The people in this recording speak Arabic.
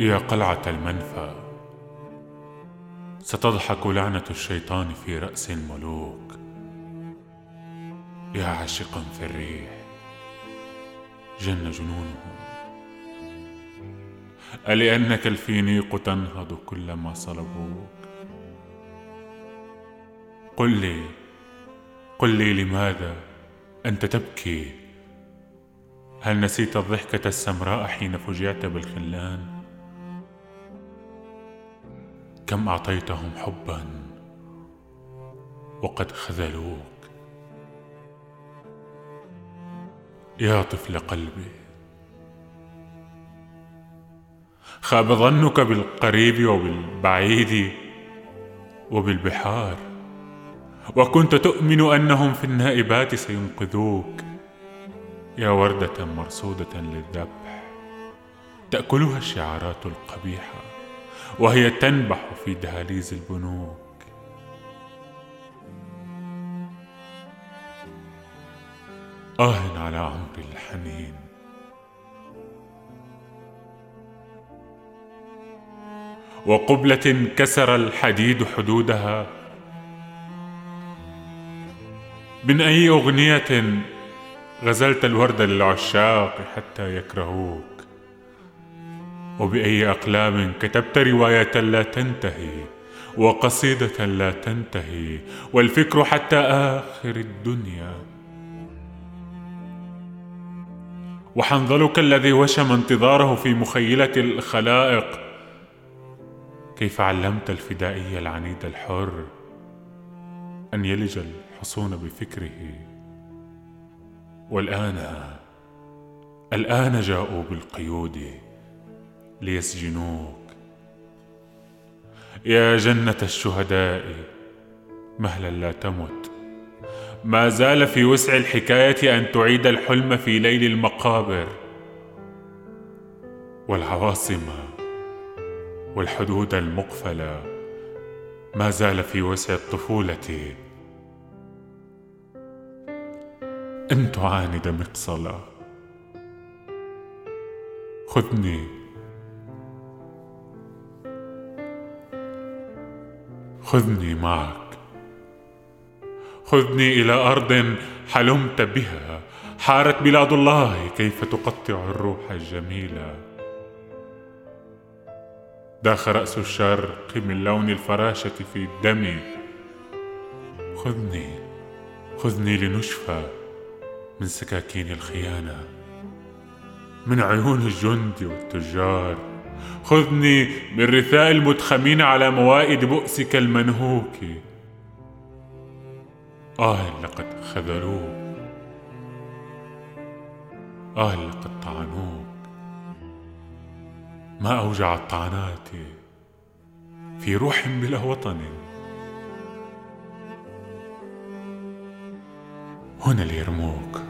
يا قلعة المنفى. ستضحك لعنة الشيطان في رأس الملوك. يا عاشقا في الريح جن جنونه. ألأنك الفينيق تنهض كلما صلبوك؟ قل لي قل لي لماذا أنت تبكي؟ هل نسيت الضحكة السمراء حين فجعت بالخلان؟ كم أعطيتهم حبا وقد خذلوك. يا طفل قلبي خاب ظنك بالقريب وبالبعيد وبالبحار وكنت تؤمن أنهم في النائبات سينقذوك. يا وردة مرصودة للذبح تأكلها الشعارات القبيحة. وهي تنبح في دهاليز البنوك. آه على عمري الحنين. وقبلة كسر الحديد حدودها. من أي أغنية غزلت الورد للعشاق حتى يكرهوك؟ وبأي أقلام كتبت رواية لا تنتهي وقصيدة لا تنتهي والفكر حتى آخر الدنيا. وحنظلك الذي وشم انتظاره في مخيلة الخلائق. كيف علمت الفدائي العنيد الحر أن يلج الحصون بفكره؟ والآن الآن جاءوا بالقيود. ليسجنوك. يا جنة الشهداء مهلا لا تمت. ما زال في وسع الحكاية أن تعيد الحلم في ليل المقابر. والعواصم والحدود المقفلة ما زال في وسع الطفولة. أن تعاند مقصلا. خذني خذني معك. خذني إلى أرض حلمت بها. حارت بلاد الله كيف تقطع الروح الجميله داخ رأس الشرق من لون الفراشة في الدم. خذني خذني لنشفى من سكاكين الخيانة. من عيون الجند والتجار. خذني من رثاء المتخمين على موائد بؤسك المنهوك. آه لقد خذلوك. آه لقد طعنوك. ما أوجع الطعنات في روح بلا وطن هنا ليرموك.